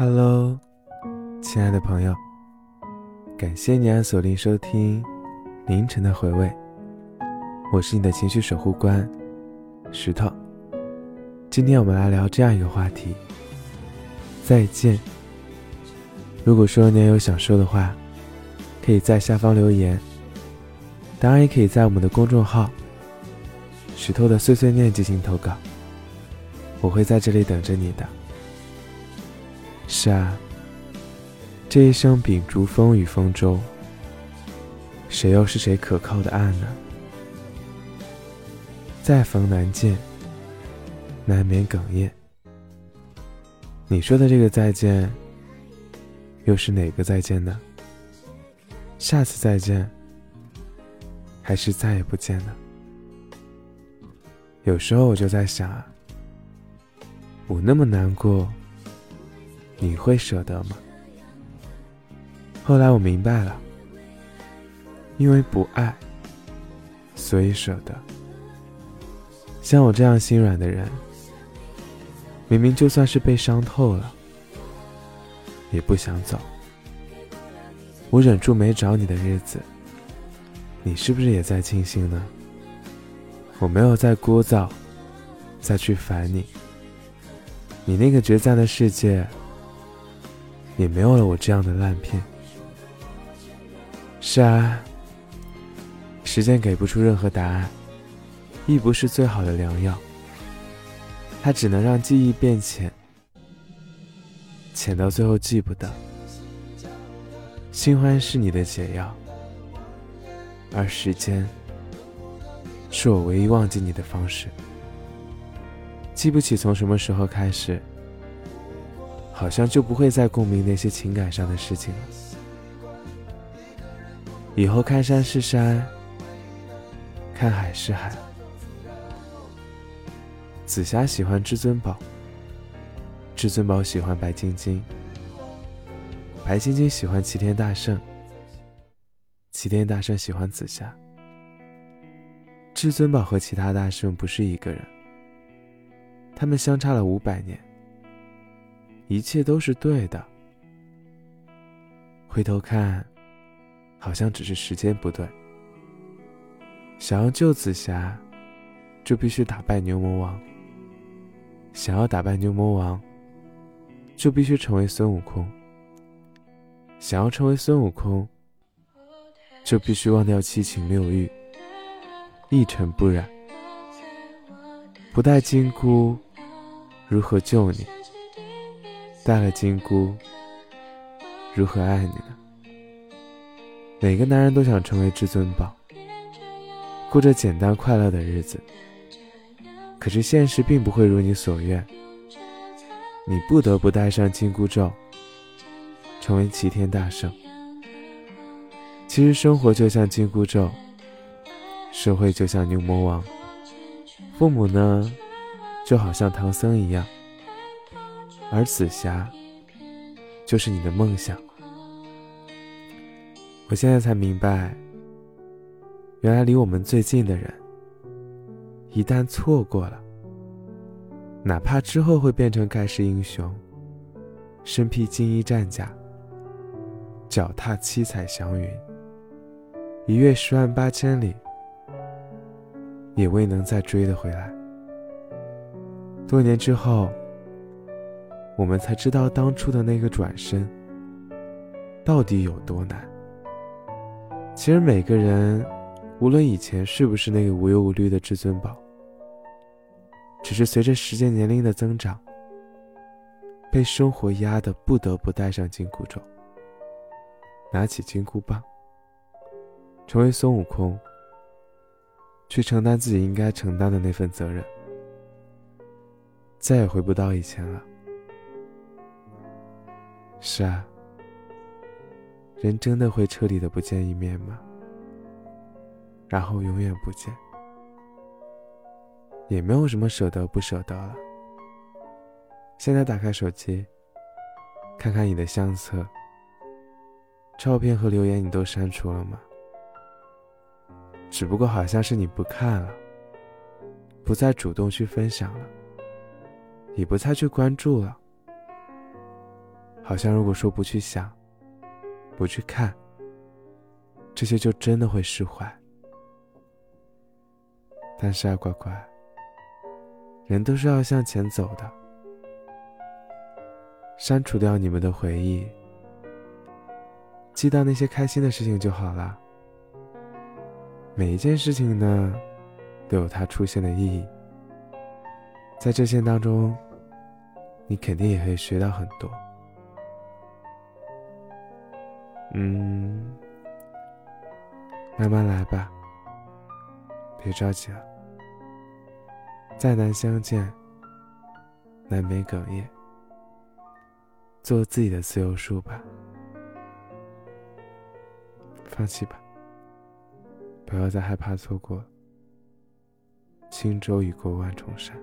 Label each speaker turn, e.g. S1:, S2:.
S1: Hello，亲爱的朋友，感谢你按锁定收听凌晨的回味。我是你的情绪守护官石头。今天我们来聊这样一个话题：再见。如果说你有想说的话，可以在下方留言，当然也可以在我们的公众号“石头的碎碎念”进行投稿，我会在这里等着你的。是啊，这一生秉烛风雨风舟，谁又是谁可靠的岸呢？再逢难见，难免哽咽。你说的这个再见，又是哪个再见呢？下次再见，还是再也不见呢？有时候我就在想，我那么难过。你会舍得吗？后来我明白了，因为不爱，所以舍得。像我这样心软的人，明明就算是被伤透了，也不想走。我忍住没找你的日子，你是不是也在庆幸呢？我没有再聒噪，再去烦你。你那个倔强的世界。也没有了我这样的烂片。是啊，时间给不出任何答案，亦不是最好的良药。它只能让记忆变浅，浅到最后记不得。新欢是你的解药，而时间是我唯一忘记你的方式。记不起从什么时候开始。好像就不会再共鸣那些情感上的事情了。以后看山是山，看海是海。紫霞喜欢至尊宝，至尊宝喜欢白晶晶，白晶晶喜欢齐天大圣，齐天大圣喜欢紫霞。至尊宝和其他大圣不是一个人，他们相差了五百年。一切都是对的。回头看，好像只是时间不对。想要救紫霞，就必须打败牛魔王；想要打败牛魔王，就必须成为孙悟空；想要成为孙悟空，就必须忘掉七情六欲，一尘不染。不带金箍，如何救你？带了金箍，如何爱你呢？每个男人都想成为至尊宝，过着简单快乐的日子。可是现实并不会如你所愿，你不得不戴上金箍咒，成为齐天大圣。其实生活就像金箍咒，社会就像牛魔王，父母呢，就好像唐僧一样。而紫霞，就是你的梦想。我现在才明白，原来离我们最近的人，一旦错过了，哪怕之后会变成盖世英雄，身披金衣战甲，脚踏七彩祥云，一跃十万八千里，也未能再追得回来。多年之后。我们才知道当初的那个转身到底有多难。其实每个人，无论以前是不是那个无忧无虑的至尊宝，只是随着时间年龄的增长，被生活压得不得不戴上紧箍咒，拿起金箍棒，成为孙悟空，去承担自己应该承担的那份责任，再也回不到以前了。是啊，人真的会彻底的不见一面吗？然后永远不见，也没有什么舍得不舍得了。现在打开手机，看看你的相册，照片和留言你都删除了吗？只不过好像是你不看了，不再主动去分享了，也不再去关注了。好像如果说不去想，不去看，这些就真的会释怀。但是啊，乖乖，人都是要向前走的。删除掉你们的回忆，记到那些开心的事情就好了。每一件事情呢，都有它出现的意义。在这些当中，你肯定也会学到很多。嗯，慢慢来吧，别着急了。再难相见，难免哽咽。做自己的自由树吧，放弃吧，不要再害怕错过轻舟已过万重山。